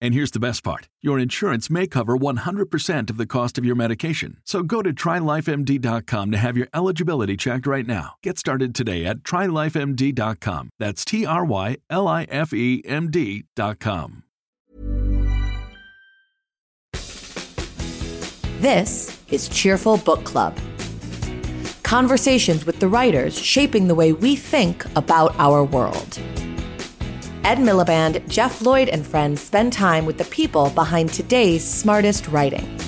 And here's the best part your insurance may cover 100% of the cost of your medication. So go to trylifemd.com to have your eligibility checked right now. Get started today at trylifemd.com. That's T R Y L I F E M D.com. This is Cheerful Book Club. Conversations with the writers shaping the way we think about our world. Ed Miliband, Geoff Lloyd, and friends spend time with the people behind today's smartest writing.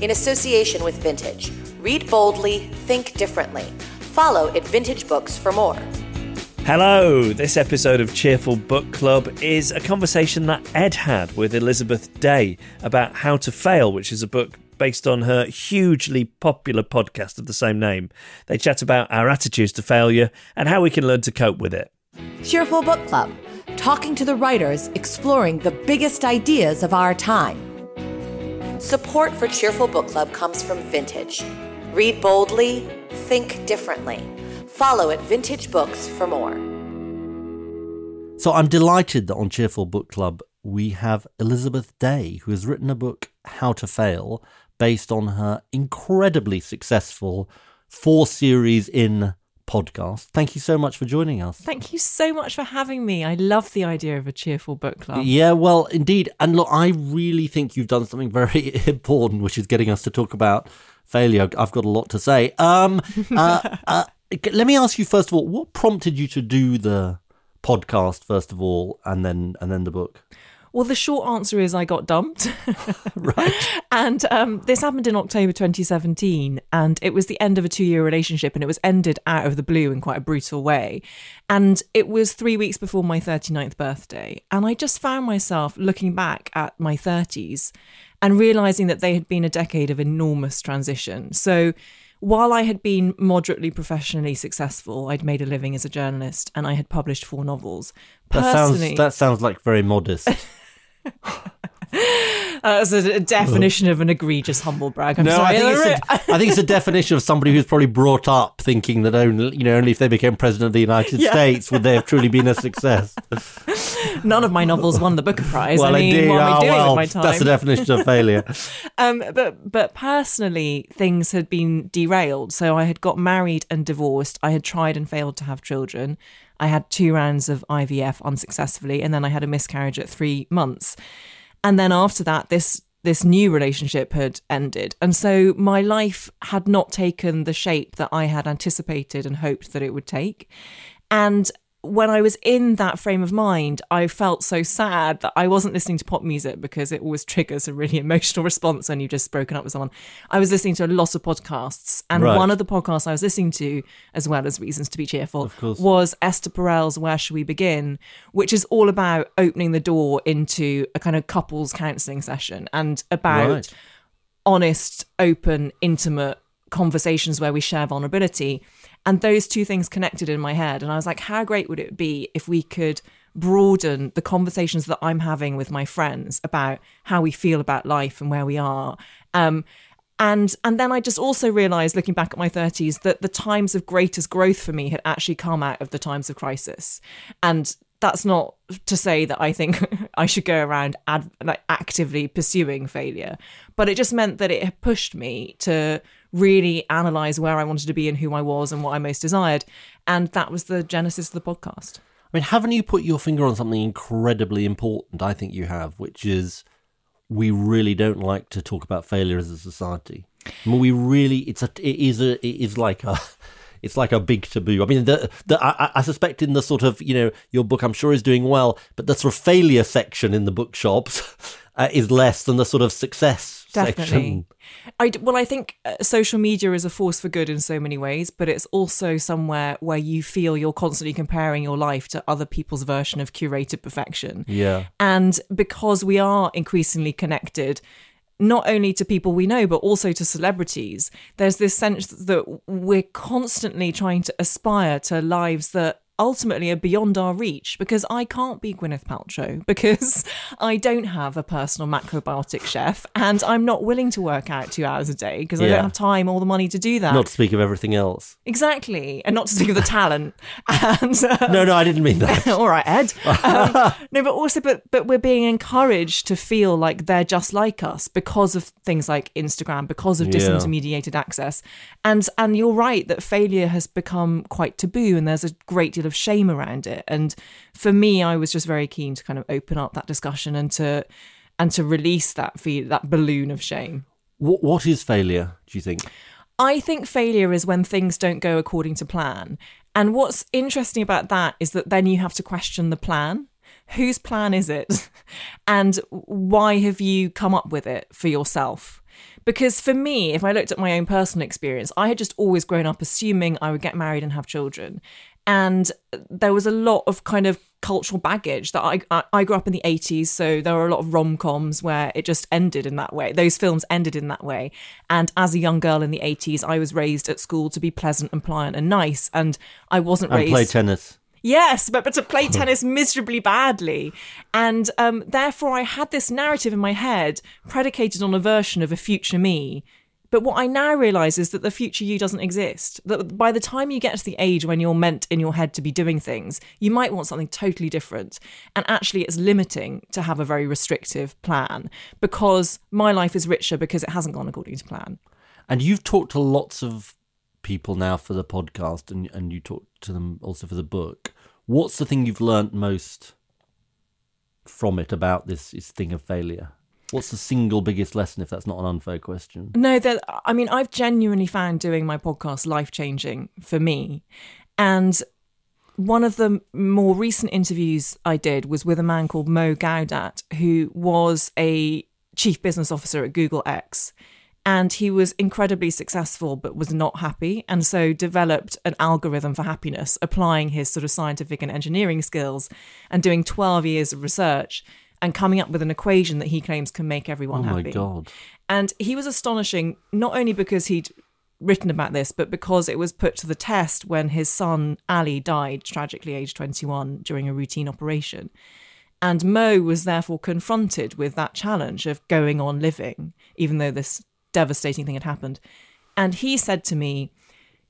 In association with Vintage, read boldly, think differently. Follow at Vintage Books for more. Hello, this episode of Cheerful Book Club is a conversation that Ed had with Elizabeth Day about How to Fail, which is a book based on her hugely popular podcast of the same name. They chat about our attitudes to failure and how we can learn to cope with it. Cheerful Book Club, talking to the writers exploring the biggest ideas of our time. Support for Cheerful Book Club comes from Vintage. Read boldly, think differently. Follow at Vintage Books for more. So I'm delighted that on Cheerful Book Club we have Elizabeth Day, who has written a book, How to Fail, based on her incredibly successful four series in podcast. Thank you so much for joining us. Thank you so much for having me. I love the idea of a cheerful book club. Yeah, well, indeed. And look, I really think you've done something very important, which is getting us to talk about failure. I've got a lot to say. Um, uh, uh, let me ask you first of all, what prompted you to do the podcast first of all, and then and then the book? Well, the short answer is I got dumped. right. And um, this happened in October 2017. And it was the end of a two year relationship. And it was ended out of the blue in quite a brutal way. And it was three weeks before my 39th birthday. And I just found myself looking back at my 30s and realizing that they had been a decade of enormous transition. So, while I had been moderately professionally successful, I'd made a living as a journalist and I had published four novels. That sounds that sounds like very modest. That's a, definition of an egregious humble brag. I'm no, sorry. I think, it's a, I think it's a definition of somebody who's probably brought up thinking that only you know only if they became president of the United yeah. States would they have truly been a success. None of my novels won the Booker Prize. Well, I mean, indeed. what am I oh, doing well, with my time? That's the definition of failure. um, but but personally, things had been derailed. So I had got married and divorced. I had tried and failed to have children. I had two rounds of IVF unsuccessfully, and then I had a miscarriage at three months. And then after that, this this new relationship had ended. And so my life had not taken the shape that I had anticipated and hoped that it would take. And when I was in that frame of mind, I felt so sad that I wasn't listening to pop music because it always triggers a really emotional response when you've just broken up with someone. I was listening to a lot of podcasts, and Right. one of the podcasts I was listening to, as well as Reasons to Be Cheerful, was Esther Perel's Where Should We Begin, which is all about opening the door into a kind of couples counselling session and about Right. honest, open, intimate conversations where we share vulnerability. And those two things connected in my head. And I was like, how great would it be if we could broaden the conversations that I'm having with my friends about how we feel about life and where we are? Um, and and then I just also realized, looking back at my 30s, that the times of greatest growth for me had actually come out of the times of crisis. And that's not to say that I think I should go around ad, like actively pursuing failure, but it just meant that it had pushed me to really analyze where I wanted to be and who I was and what I most desired, and that was the genesis of the podcast. I mean, haven't you put your finger on something incredibly important? I think you have, which is we really don't like to talk about failure as a society. I mean, we really it's a it is a it is like a it's like a big taboo. I mean, the, the I, I suspect in the sort of you know your book, I'm sure is doing well, but the sort of failure section in the bookshops uh, is less than the sort of success Definitely. section. I well, I think uh, social media is a force for good in so many ways, but it's also somewhere where you feel you're constantly comparing your life to other people's version of curated perfection. Yeah. And because we are increasingly connected, not only to people we know, but also to celebrities, there's this sense that we're constantly trying to aspire to lives that ultimately are beyond our reach because I can't be Gwyneth Paltrow because I don't have a personal macrobiotic chef and I'm not willing to work out two hours a day because I don't have time or the money to do that. Not to speak of everything else. exactly. And not to speak of the talent. And uh, No, no, I didn't mean that. all right, Ed. Um, no, but also, but but we're being encouraged to feel like they're just like us because of things like Instagram, because of Yeah. disintermediated access, and and you're right that failure has become quite taboo, and there's a great deal of shame around it. And for me, I was just very keen to kind of open up that discussion and to and to release that feel that balloon of shame. what, what is failure? Do you think? I think failure is when things don't go according to plan. And what's interesting about that is that then you have to question the plan. Whose plan is it? And why have you come up with it for yourself? Because for me, if I looked at my own personal experience, I had just always grown up assuming I would get married and have children. And there was a lot of kind of cultural baggage that I, I, I grew up in the 80s. So there were a lot of rom coms where it just ended in that way. Those films ended in that way. And as a young girl in the 80s, I was raised at school to be pleasant and pliant and nice. And I wasn't And raised. play tennis. Yes, but, but to play tennis miserably badly. And um, therefore, I had this narrative in my head predicated on a version of a future me. But what I now realize is that the future you doesn't exist. That by the time you get to the age when you're meant in your head to be doing things, you might want something totally different. And actually, it's limiting to have a very restrictive plan because my life is richer because it hasn't gone according to plan. And you've talked to lots of people now for the podcast, and and you talked to them also for the book. What's the thing you've learnt most from it about this, this thing of failure? What's the single biggest lesson, if that's not an unfair question? No, that I mean, I've genuinely found doing my podcast life changing for me. And one of the more recent interviews I did was with a man called Mo Gawdat, who was a chief business officer at Google X. And he was incredibly successful, but was not happy. And so developed an algorithm for happiness, applying his sort of scientific and engineering skills and doing 12 years of research and coming up with an equation that he claims can make everyone Oh my happy. God. And he was astonishing, not only because he'd written about this, but because it was put to the test when his son, Ali, died tragically aged 21 during a routine operation. And Mo was therefore confronted with that challenge of going on living, even though this devastating thing had happened. And he said to me,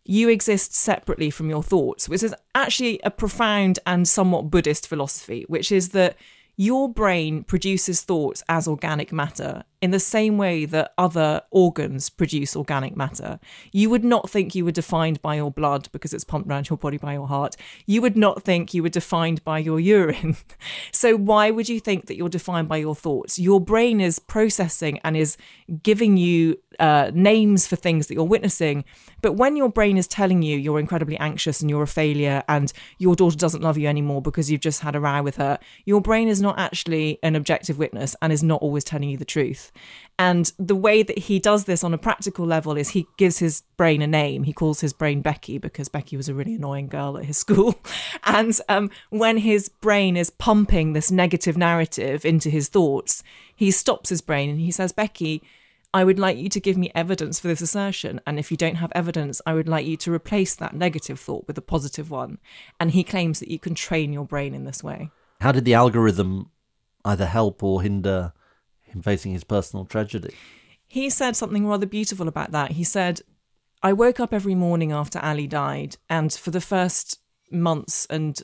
You exist separately from your thoughts, which is actually a profound and somewhat Buddhist philosophy, which is that your brain produces thoughts as organic matter in the same way that other organs produce organic matter. You would not think you were defined by your blood because it's pumped around your body by your heart. You would not think you were defined by your urine. so, why would you think that you're defined by your thoughts? Your brain is processing and is giving you uh, names for things that you're witnessing. But when your brain is telling you you're incredibly anxious and you're a failure and your daughter doesn't love you anymore because you've just had a row with her, your brain is not actually an objective witness and is not always telling you the truth. And the way that he does this on a practical level is he gives his brain a name. He calls his brain Becky because Becky was a really annoying girl at his school. And um, when his brain is pumping this negative narrative into his thoughts, he stops his brain and he says, Becky, I would like you to give me evidence for this assertion. And if you don't have evidence, I would like you to replace that negative thought with a positive one. And he claims that you can train your brain in this way. How did the algorithm either help or hinder him facing his personal tragedy? He said something rather beautiful about that. He said, I woke up every morning after Ali died, and for the first months and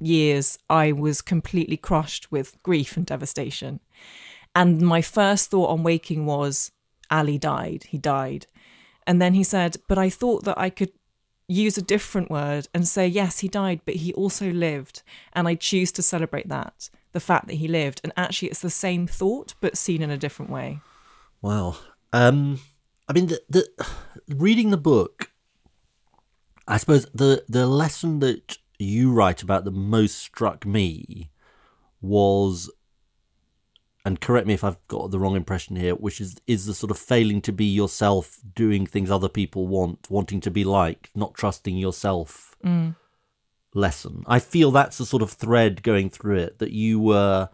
years, I was completely crushed with grief and devastation. And my first thought on waking was, Ali died, he died. And then he said, But I thought that I could use a different word and say, Yes, he died, but he also lived. And I choose to celebrate that, the fact that he lived. And actually, it's the same thought, but seen in a different way. Wow. Um, I mean, the, the reading the book, I suppose the the lesson that you write about that most struck me was and correct me if I've got the wrong impression here, which is is the sort of failing to be yourself, doing things other people want, wanting to be like, not trusting yourself Mm. Lesson. I feel that's the sort of thread going through it that you were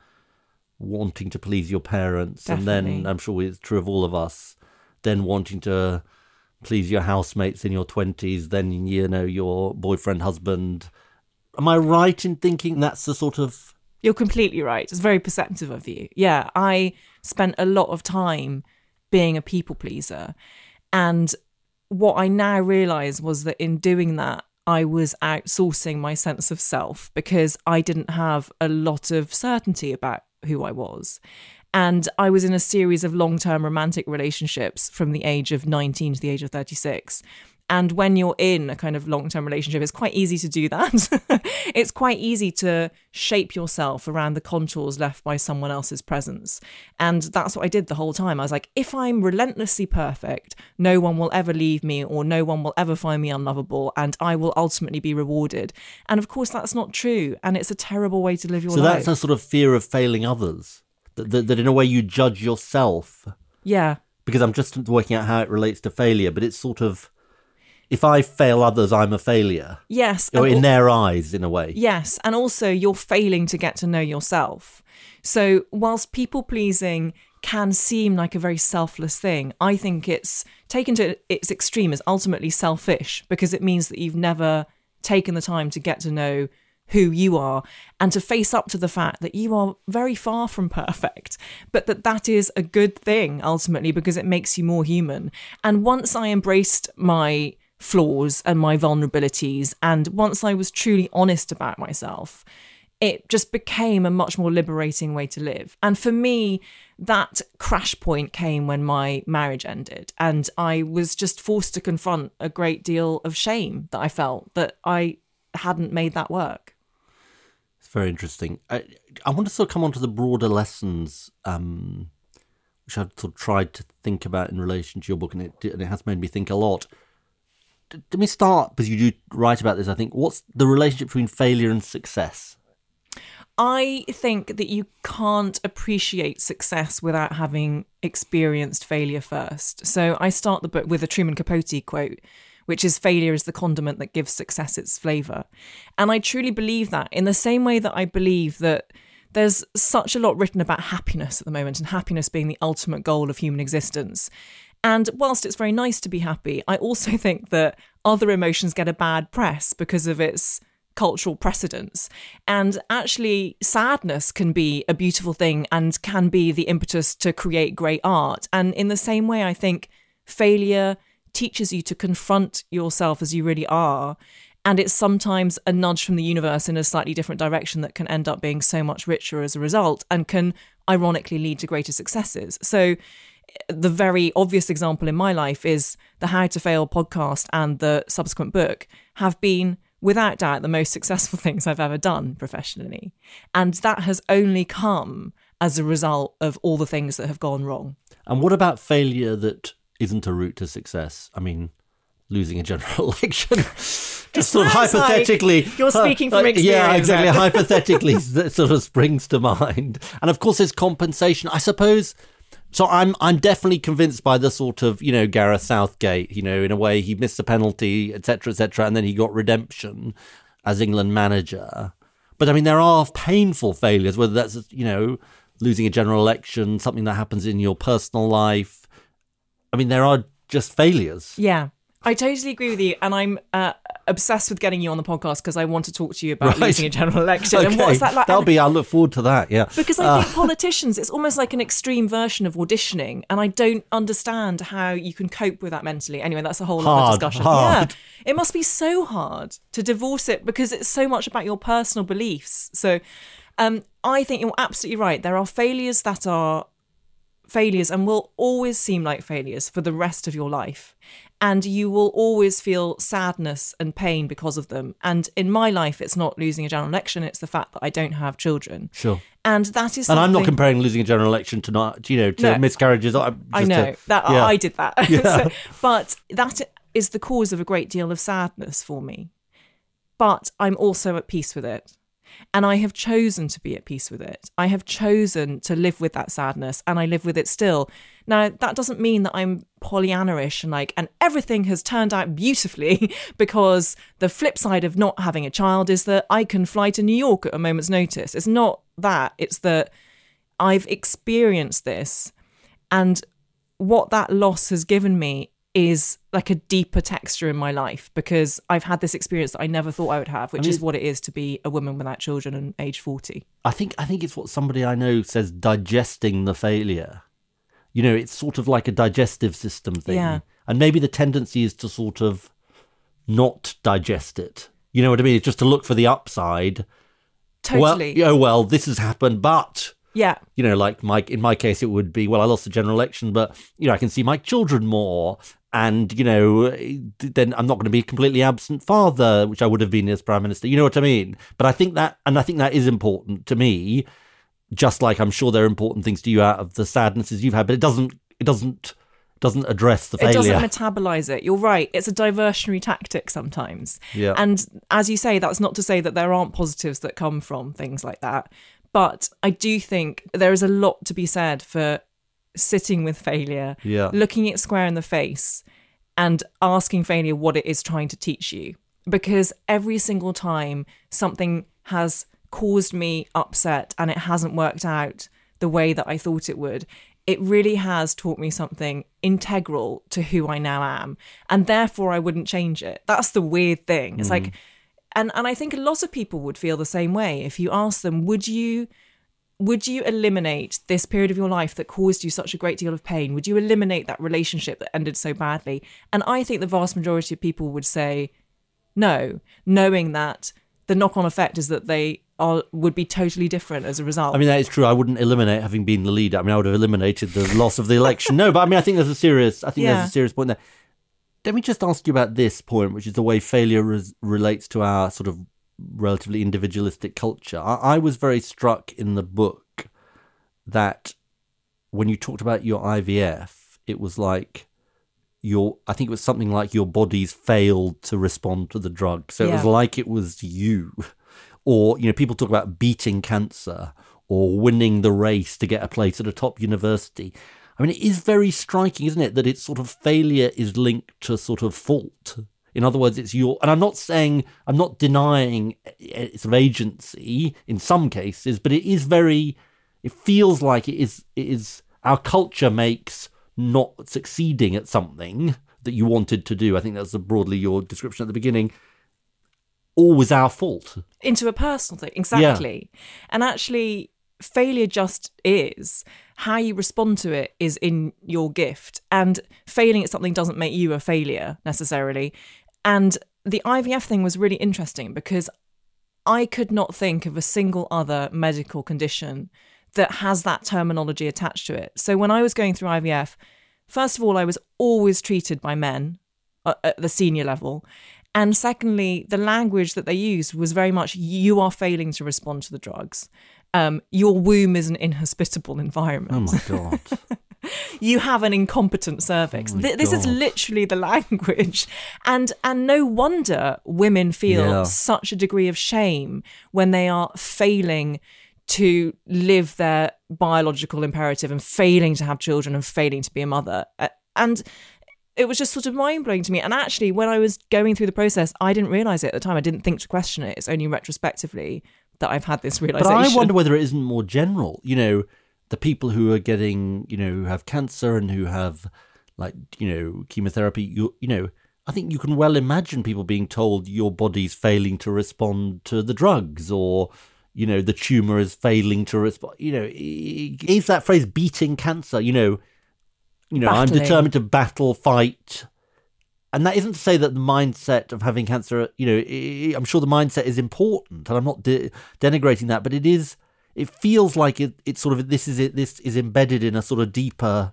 wanting to please your parents, and then I'm sure it's true of all of us, then wanting to please your housemates in your twenties, then you know your boyfriend, husband. Am I right in thinking that's the sort of You're completely right. It's very perceptive of you. Yeah, I spent a lot of time being a people pleaser. And what I now realize was that in doing that, I was outsourcing my sense of self because I didn't have a lot of certainty about who I was. And I was in a series of long term romantic relationships from the age of 19 to the age of 36. And when you're in a kind of long term relationship, it's quite easy to do that. it's quite easy to shape yourself around the contours left by someone else's presence. And that's what I did the whole time. I was like, if I'm relentlessly perfect, no one will ever leave me or no one will ever find me unlovable and I will ultimately be rewarded. And of course, that's not true. And it's a terrible way to live your so life. So that's a sort of fear of failing others. That, that, that in a way you judge yourself yeah. because I'm just working out how it relates to failure, but it's sort of if I fail others, I'm a failure. Yes. Or in al- their eyes, in a way. Yes, and also you're failing to get to know yourself. So, whilst people pleasing can seem like a very selfless thing, I think it's taken to its extreme is ultimately selfish because it means that you've never taken the time to get to know who you are and to face up to the fact that you are very far from perfect but that that is a good thing ultimately because it makes you more human and once i embraced my flaws and my vulnerabilities and once i was truly honest about myself it just became a much more liberating way to live. And for me, that crash point came when my marriage ended. And I was just forced to confront a great deal of shame that I felt that I hadn't made that work. It's very interesting. I, I want to sort of come on to the broader lessons, um, which I've sort of tried to think about in relation to your book, and it, and it has made me think a lot. Let me start, because you do write about this, I think. What's the relationship between failure and success? I think that you can't appreciate success without having experienced failure first. So I start the book with a Truman Capote quote, which is failure is the condiment that gives success its flavor. And I truly believe that in the same way that I believe that there's such a lot written about happiness at the moment and happiness being the ultimate goal of human existence. And whilst it's very nice to be happy, I also think that other emotions get a bad press because of its cultural precedence. And actually, sadness can be a beautiful thing and can be the impetus to create great art. And in the same way, I think failure teaches you to confront yourself as you really are. And it's sometimes a nudge from the universe in a slightly different direction that can end up being so much richer as a result and can ironically lead to greater successes. So, the very obvious example in my life is the How to Fail podcast and the subsequent book have been without doubt the most successful things I've ever done professionally. And that has only come as a result of all the things that have gone wrong. And what about failure that isn't a route to success? I mean, losing a general election. Just sort of sounds like hypothetically. you're speaking from Uh, Yeah, exactly. Hypothetically, that sort of springs to mind. And of course, there's compensation. I suppose. So I'm I'm definitely convinced by the sort of you know Gareth Southgate. You know, in a way, he missed a penalty, etc., etc., and then he got redemption as England manager. But I mean, there are painful failures, whether that's you know losing a general election, something that happens in your personal life. I mean, there are just failures. Yeah. I totally agree with you, and I'm uh, obsessed with getting you on the podcast because I want to talk to you about Right. losing a general election and what's that like. That'll and- be. I'll look forward to that. Yeah. Because I think politicians, it's almost like an extreme version of auditioning, and I don't understand how you can cope with that mentally. Anyway, that's a whole other discussion. hard. Yeah, it must be so hard to divorce it because it's so much about your personal beliefs. So, um, I think you're absolutely right. There are failures that are failures and will always seem like failures for the rest of your life. And you will always feel sadness and pain because of them. And in my life, it's not losing a general election, it's the fact that I don't have children. Sure. And that is And I'm not comparing losing a general election to not, you know, to No. miscarriages. I know a- that yeah. I did that. Yeah. So- but that is the cause of a great deal of sadness for me. But I'm also at peace with it. And I have chosen to be at peace with it. I have chosen to live with that sadness and I live with it still. Now, that doesn't mean that I'm Pollyanna-ish and like, and everything has turned out beautifully because the flip side of not having a child is that I can fly to New York at a moment's notice. It's not that. It's that I've experienced this and what that loss has given me is like a deeper texture in my life because I've had this experience that I never thought I would have, which I mean- is what it is to be a woman without children and age 40. I think I think it's what somebody I know says digesting the failure. You know, it's sort of like a digestive system thing. Yeah. And maybe the tendency is to sort of not digest it. You know what I mean? It's just to look for the upside. Totally. Well, oh well, this has happened, but yeah. you know, like Mike in my case, it would be well, I lost the general election, but you know, I can see my children more, and you know, then I'm not going to be a completely absent father, which I would have been as prime minister. You know what I mean? But I think that, and I think that is important to me, just like I'm sure there are important things to you out of the sadnesses you've had, but it doesn't, it doesn't, doesn't address the failure. It doesn't metabolize it. You're right. It's a diversionary tactic sometimes. Yeah. And as you say, that's not to say that there aren't positives that come from things like that. But I do think there is a lot to be said for sitting with failure, Yeah. looking it square in the face, and asking failure what it is trying to teach you. Because every single time something has caused me upset and it hasn't worked out the way that I thought it would, it really has taught me something integral to who I now am. And therefore, I wouldn't change it. That's the weird thing. It's like, mm-hmm. and, and I think a lot of people would feel the same way. If you ask them, would you would you eliminate this period of your life that caused you such a great deal of pain? Would you eliminate that relationship that ended so badly? And I think the vast majority of people would say no, knowing that the knock on effect is that they are would be totally different as a result. I mean, that is true. I wouldn't eliminate having been the leader. I mean, I would have eliminated the loss of the election. No, but I mean, I think there's a serious, I think Yeah. there's a serious point there. Let me just ask you about this point, which is the way failure res- relates to our sort of relatively individualistic culture. I, I was very struck in the book that when you talked about your IVF, it was like your, I think it was something like your body's failed to respond to the drug. So it was like it was you. Or, you know, people talk about beating cancer or winning the race to get a place at a top university. I mean, it is very striking, isn't it, that it's sort of failure is linked to sort of fault. In other words, it's your, and I'm not saying, I'm not denying eh, sort of agency in some cases, but it is very, it feels like it is, it is, our culture makes not succeeding at something that you wanted to do. I think that's broadly your description at the beginning. Always our fault. into a personal thing. Exactly. And actually, failure just is. How you respond to it is in your gift. And failing at something doesn't make you a failure necessarily. And the IVF thing was really interesting because I could not think of a single other medical condition that has that terminology attached to it. So when I was going through IVF, first of all, I was always treated by men uh, at the senior level. And secondly, the language that they used was very much you are failing to respond to the drugs. Um, your womb is an inhospitable environment. Oh my God. You have an incompetent cervix. Oh Th- this is literally the language, and and no wonder women feel Yeah. such a degree of shame when they are failing to live their biological imperative and failing to have children and failing to be a mother. And it was just sort of mind blowing to me. And actually, when I was going through the process, I didn't realize it at the time. I didn't think to question it. It's only retrospectively that I've had this realization. But. I wonder whether it isn't more general. You know, the people who are getting, you know, who have cancer and who have, like, you know, chemotherapy. You, you know, I think you can well imagine people being told your body's failing to respond to the drugs, or, you know, the tumor is failing to respond. You know, is that phrase "beating cancer"? You know, you know, I'm determined to battle, fight. And that isn't to say that the mindset of having cancer, you know, I'm sure the mindset is important, and I'm not de- denigrating that, but it is. It feels like it. It's sort of this is it. This is embedded in a sort of deeper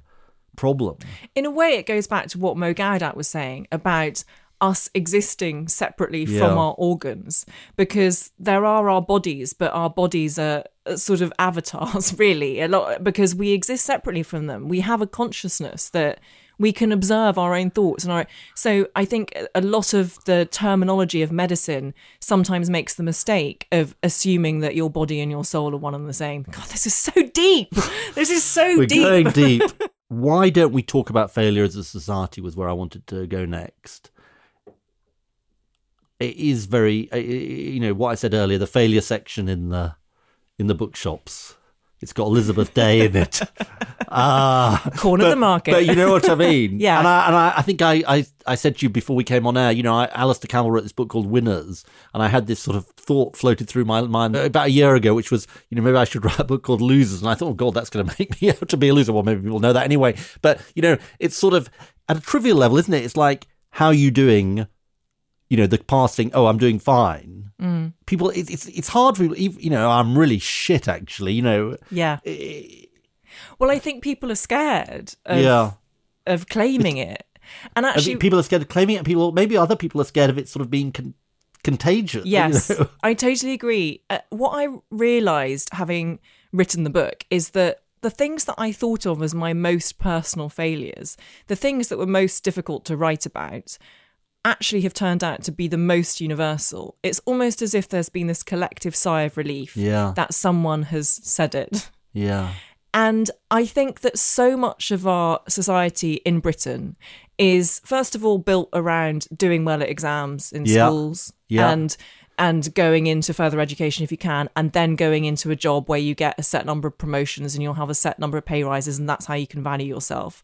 problem. in a way, it goes back to what Mo Gawdat was saying about us existing separately Yeah. from our organs, because there are our bodies, but our bodies are sort of avatars, really, a lot because we exist separately from them. We have a consciousness that We can observe our own thoughts and our. So I think a lot of the terminology of medicine sometimes makes the mistake of assuming that your body and your soul are one and the same. God, this is so deep. This is so We're deep. going deep. Why don't we talk about failure as a society? Was where I wanted to go next. It is very, you know, what I said earlier. The failure section in the in the bookshops. It's got Elizabeth Day in it. Ah, Corner of the market. But you know what I mean? Yeah. And I, and I, I think I, I, I said to you before we came on air, you know, I, Alastair Campbell wrote this book called Winners. And I had this sort of thought floated through my mind about a year ago, which was, you know, maybe I should write a book called Losers. And I thought, oh, God, that's going to make me out to be a loser. Well, maybe people know that anyway. But, you know, it's sort of at a trivial level, isn't it? It's like, how are you doing? You know, the past thing, oh, I'm doing fine. Mm. People, it, it's it's hard for people, you know, I'm really shit, actually, you know. Yeah. Well, I think people are scared of, Yeah. of claiming it. And actually, people are scared of claiming it. People, maybe other people are scared of it sort of being con- contagious. you Yes, know? I totally agree. Uh, what I realised having written the book is that the things that I thought of as my most personal failures, the things that were most difficult to write about, actually have turned out to be the most universal. It's almost as if there's been this collective sigh of relief Yeah. that someone has said it. Yeah. And I think that so much of our society in Britain is, first of all, built around doing well at exams in Yeah. schools Yeah. and and going into further education if you can, and then going into a job where you get a set number of promotions and you'll have a set number of pay rises, and that's how you can value yourself.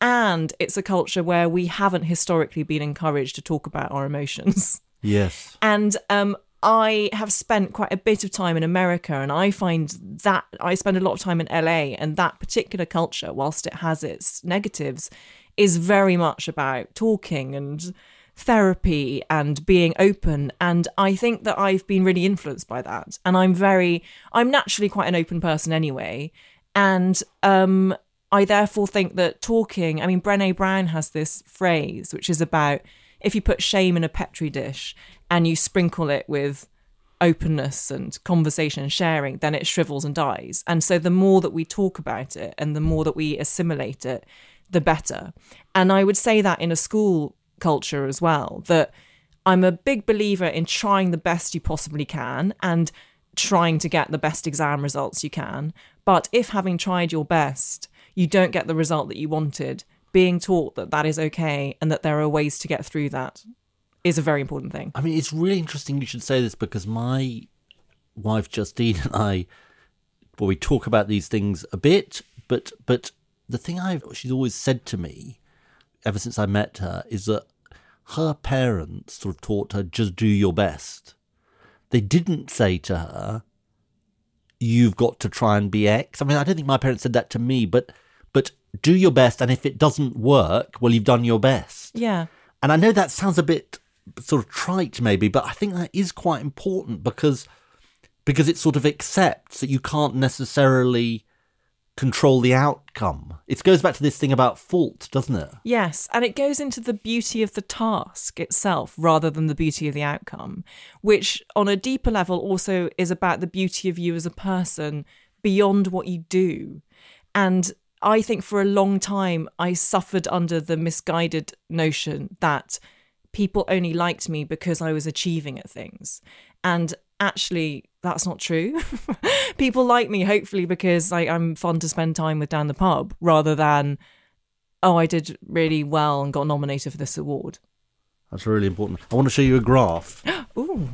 And it's a culture where we haven't historically been encouraged to talk about our emotions. Yes. And um, I have spent quite a bit of time in America, and I find that I spend a lot of time in LA, and that particular culture, whilst it has its negatives, is very much about talking and therapy and being open. And I think that I've been really influenced by that. And I'm very, I'm naturally quite an open person anyway. And um, I therefore think that talking, I mean, Brene Brown has this phrase, which is about if you put shame in a petri dish and you sprinkle it with openness and conversation and sharing, then it shrivels and dies. And so the more that we talk about it and the more that we assimilate it, the better. And I would say that in a school culture as well, that I'm a big believer in trying the best you possibly can and trying to get the best exam results you can. But if having tried your best, you don't get the result that you wanted, being taught that that is okay and that there are ways to get through that is a very important thing. I mean, it's really interesting you should say this because my wife Justine and I, well, we talk about these things a bit, but but the thing I've she's always said to me, ever since I met her, is that her parents sort of taught her just do your best. They didn't say to her, "You've got to try and be X. I mean, I don't think my parents said that to me, but but do your best, and if it doesn't work, well, you've done your best. Yeah. And I know that sounds a bit sort of trite maybe, but I think that is quite important because because it sort of accepts that you can't necessarily control the outcome. It goes back to this thing about fault, doesn't it? Yes, and it goes into the beauty of the task itself rather than the beauty of the outcome, which on a deeper level also is about the beauty of you as a person beyond what you do. And I think for a long time I suffered under the misguided notion that people only liked me because I was achieving at things. And actually, that's not true. people like me, hopefully, because like, I'm fun to spend time with down the pub rather than, oh, I did really well and got nominated for this award. That's really important. I want to show you a graph. Ooh.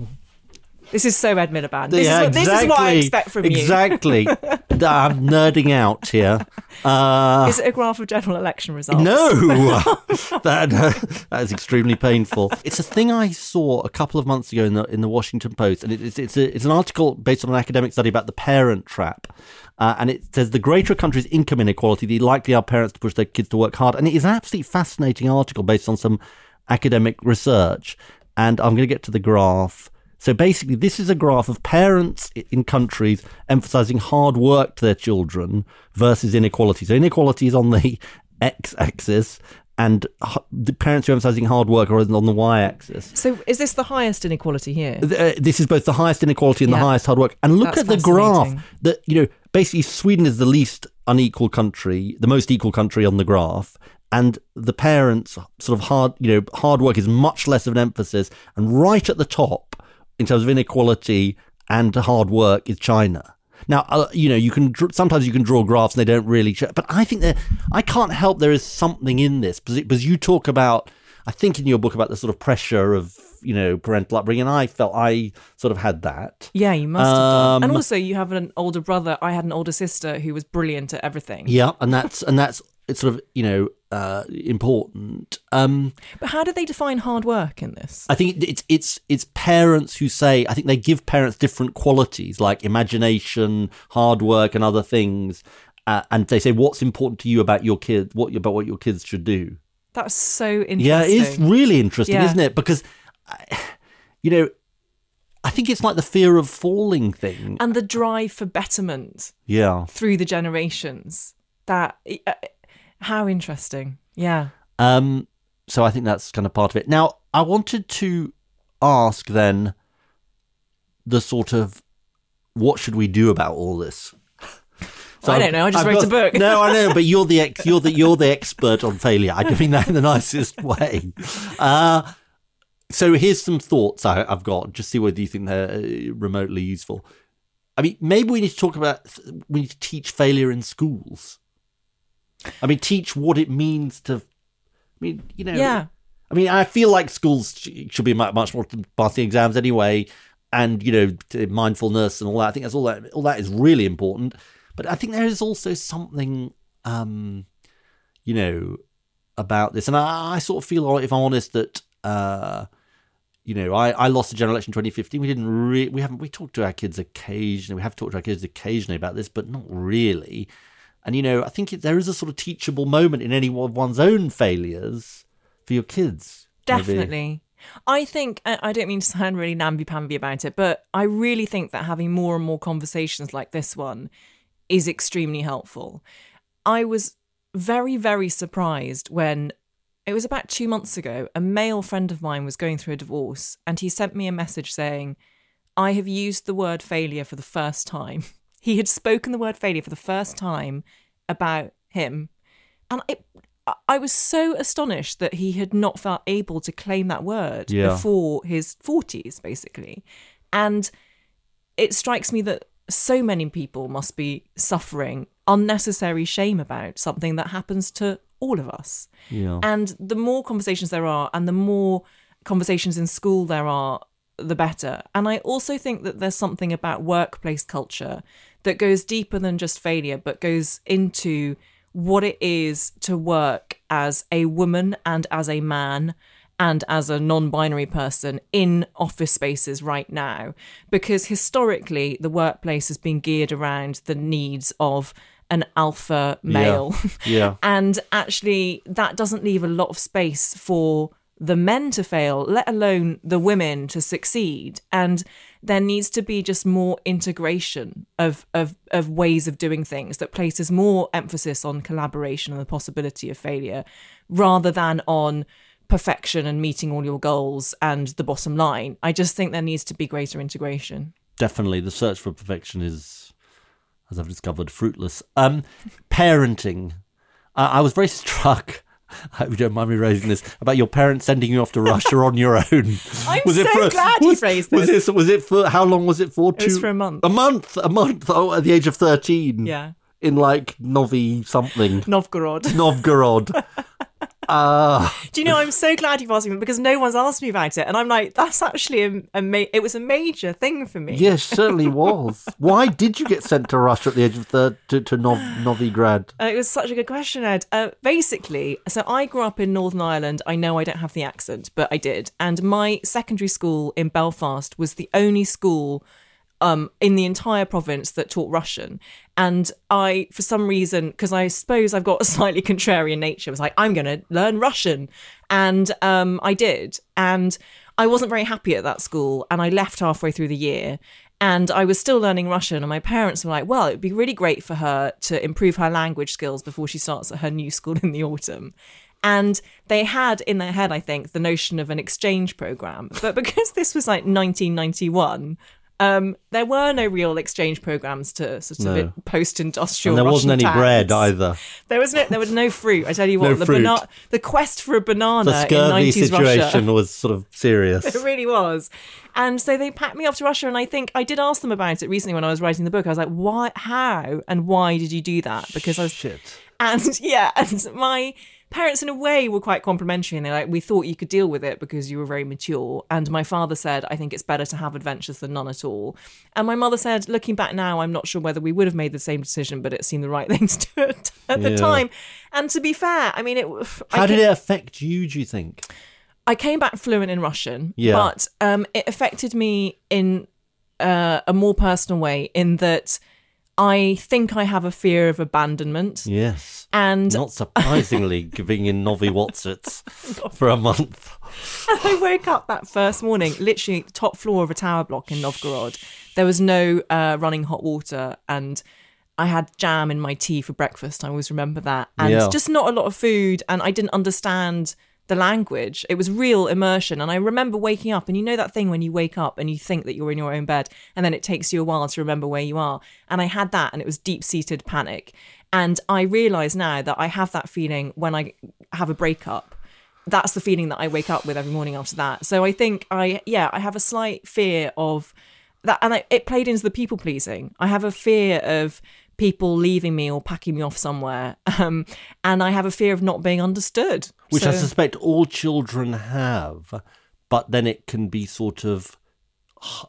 This is so Ed Miliband. This, is, what, this is what I expect from you. Exactly. I'm nerding out here. Uh, Is it a graph of general election results? No, that uh, that is extremely painful. It's a thing I saw a couple of months ago in the in the Washington Post, and it, it's it's, a, it's an article based on an academic study about the parent trap. Uh, and it says the greater a country's income inequality, the likelier are parents to push their kids to work hard. And it is an absolutely fascinating article based on some academic research. And I'm going to get to the graph. So basically, this is a graph of parents in countries emphasizing hard work to their children versus inequality. So inequality is on the x axis, and the parents who are emphasizing hard work are on the y axis. So is this the highest inequality here? Uh, this is both the highest inequality and the highest hard work. And look That's at the graph that, you know, basically Sweden is the least unequal country, the most equal country on the graph. and the parents sort of hard, you know, hard work is much less of an emphasis, and right at the top in terms of inequality and hard work is China. Now, uh, you know, you can sometimes you can draw graphs and they don't really, but I think that I can't help there is something in this because, because you talk about, I think in your book about the sort of pressure of you know parental upbringing. I felt I sort of had that. Yeah, you must have done. And Um, also, you have an older brother. I had an older sister who was brilliant at everything. Yeah, and that's and that's sort of you know uh, important. Um, But how do they define hard work in this? I think it's it's it's parents who say I think they give parents different qualities like imagination, hard work, and other things, uh, and they say what's important to you about your kids, what about what your kids should do. That's so interesting. Yeah, it is really interesting, Yeah. isn't it? Because you know, I think it's like the fear of falling thing. And the drive for betterment Yeah. through the generations. That uh, how interesting. Yeah. Um, so I think that's kind of part of it. Now, I wanted to ask then the sort of what should we do about all this? So I don't know, I just wrote a book. no, I know, but you're the ex, you're the you're the expert on failure. I mean that in the nicest way. Uh, so here's some thoughts I, I've got. Just see whether you think they're uh, remotely useful. I mean, maybe we need to talk about we need to teach failure in schools. I mean, teach what it means to. I mean, you know. Yeah. I mean, I feel like schools should be much more passing exams anyway, and you know, mindfulness and all that. I think that's all that. All that is really important. But I think there is also something, um, you know, about this, and I, I sort of feel, if I'm honest, that. Uh, you know, I, I lost the general election 2015. We didn't re- we haven't we talked to our kids occasionally. We have talked to our kids occasionally about this, but not really. And you know, I think there is a sort of teachable moment in any of one's own failures for your kids. maybe. Definitely. I think, I I don't mean to sound really namby-pamby about it, but I really think that having more and more conversations like this one is extremely helpful. I was very, very surprised when it was about two months ago, a male friend of mine was going through a divorce and he sent me a message saying, I have used the word failure for the first time. He had spoken the word failure for the first time about him. And it, I- was so astonished that he had not felt able to claim that word Yeah. before his 40s, basically. And it strikes me that so many people must be suffering unnecessary shame about something that happens to all of us. Yeah. And the more conversations there are, and the more conversations in school there are, the better. And I also think that there's something about workplace culture that goes deeper than just failure, but goes into what it is to work as a woman and as a man and as a non binary person in office spaces right now. Because historically, the workplace has been geared around the needs of an alpha male. Yeah. And actually, that doesn't leave a lot of space for the men to fail, let alone the women to succeed. And there needs to be just more integration of, of, of ways of doing things that places more emphasis on collaboration and the possibility of failure rather than on perfection and meeting all your goals and the bottom line. I just think there needs to be greater integration. Definitely, the search for perfection is, as I've discovered, fruitless. Um, parenting. I, I was very struck. I hope you don't mind me raising this about your parents sending you off to Russia on your own. I'm so glad you was, phrased Was this. it was it for how long was it for? It was Two- for a month. A month. A month. Oh, at the age of thirteen. Yeah. In like Novi something. Novgorod. Novgorod. Uh, Do you know? I'm so glad you've asked me because no one's asked me about it, and I'm like, that's actually a, a ma- it was a major thing for me. yes, certainly was. Why did you get sent to Russia at the age of third to, to Nov, Novigrad? Uh, it was such a good question, Ed. Uh, basically, so I grew up in Northern Ireland. I know I don't have the accent, but I did. And my secondary school in Belfast was the only school um, in the entire province that taught Russian. And I, for some reason, because I suppose I've got a slightly contrarian nature, was like, I'm going to learn Russian. And um, I did. And I wasn't very happy at that school. And I left halfway through the year. And I was still learning Russian. And my parents were like, well, it'd be really great for her to improve her language skills before she starts at her new school in the autumn. And they had in their head, I think, the notion of an exchange program. But because this was like 1991, Um, there were no real exchange programs to sort No. of post-industrial. and there wasn't Russian any bread either. There was no, there was no fruit. I tell you what, No the the quest for a banana The in scurvy nineties Russia. situation was sort of serious. It really was. And so they packed me off to Russia. And I think I did ask them about it recently when I was writing the book. I was like, why, how, and why did you do that? Because I was. Shit. And yeah, and my parents, in a way, were quite complimentary. And they're like, we thought you could deal with it because you were very mature. And my father said, I think it's better to have adventures than none at all. And my mother said, looking back now, I'm not sure whether we would have made the same decision, but it seemed the right thing to do at, at the time. And to be fair, I mean, it. I How did it affect you, do you think? I came back fluent in Russian, Yeah. but um, it affected me in uh, a more personal way in that I think I have a fear of abandonment. Yes. And Not surprisingly, giving in Novi Watsits for a month. I woke up that first morning, literally top floor of a tower block in Novgorod. There was no uh, running hot water, and I had jam in my tea for breakfast. I always remember that, and Yeah. just not a lot of food, and I didn't understand the language. It was real immersion, and I remember waking up, and you know that thing when you wake up and you think that you're in your own bed, and then it takes you a while to remember where you are. And I had that, and it was deep seated panic. And I realize now that I have that feeling when I have a breakup that's the feeling that I wake up with every morning after that. So I think I, yeah, I have a slight fear of that, and I, it played into the people pleasing. I have a fear of people leaving me or packing me off somewhere, um, and I have a fear of not being understood. Which I suspect all children have, but then it can be sort of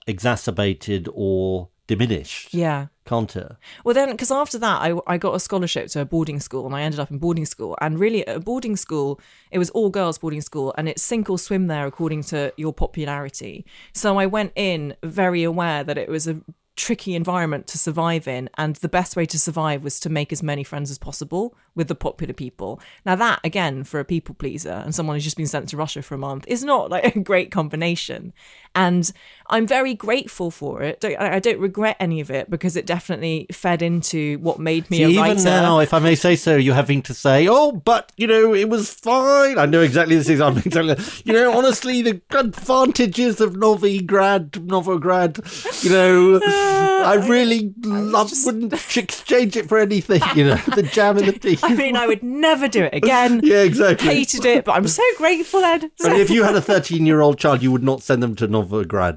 exacerbated or diminished, yeah. can't it? Well, then, because after that, I, I got a scholarship to a boarding school and I ended up in boarding school. And really, at a boarding school, it was all girls boarding school and it's sink or swim there according to your popularity. So I went in very aware that it was a tricky environment to survive in. And the best way to survive was to make as many friends as possible with the popular people. Now, that, again, for a people pleaser and someone who's just been sent to Russia for a month, is not like a great combination. And I'm very grateful for it. Don't- I don't regret any of it because it definitely fed into what made me See, a even writer. now, if I may say so, you're having to say, "Oh, but you know, it was fine." I know exactly this is. I'm exactly, you know, honestly, the advantages of Novigrad, Novograd, you know, I really love, wouldn't exchange it for anything. You know, the jam and the tea. I mean, I would never do it again. Yeah, exactly. Hated it, but I'm so grateful, Ed. And if you had a 13 year old child, you would not send them to Novograd.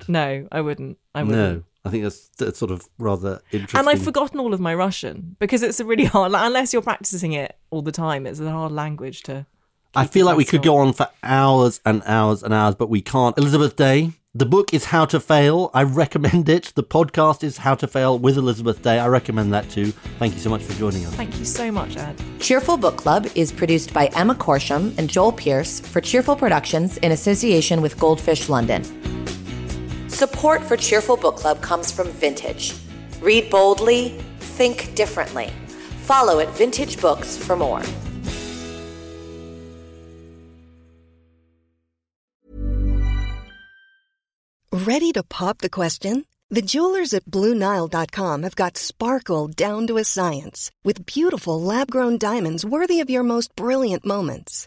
No, I wouldn't. I wouldn't. No, I think that's, that's sort of rather interesting. And I've forgotten all of my Russian because it's a really hard. Unless you're practicing it all the time, it's a hard language to. I feel like we could go on for hours and hours and hours, but we can't. Elizabeth Day, the book is How to Fail. I recommend it. The podcast is How to Fail with Elizabeth Day. I recommend that too. Thank you so much for joining us. Thank you so much, Ed. Cheerful Book Club is produced by Emma Corsham and Joel Pierce for Cheerful Productions in association with Goldfish London. Support for Cheerful Book Club comes from Vintage. Read boldly, think differently. Follow at Vintage Books for more. Ready to pop the question? The jewelers at BlueNile.com have got sparkle down to a science with beautiful lab grown diamonds worthy of your most brilliant moments.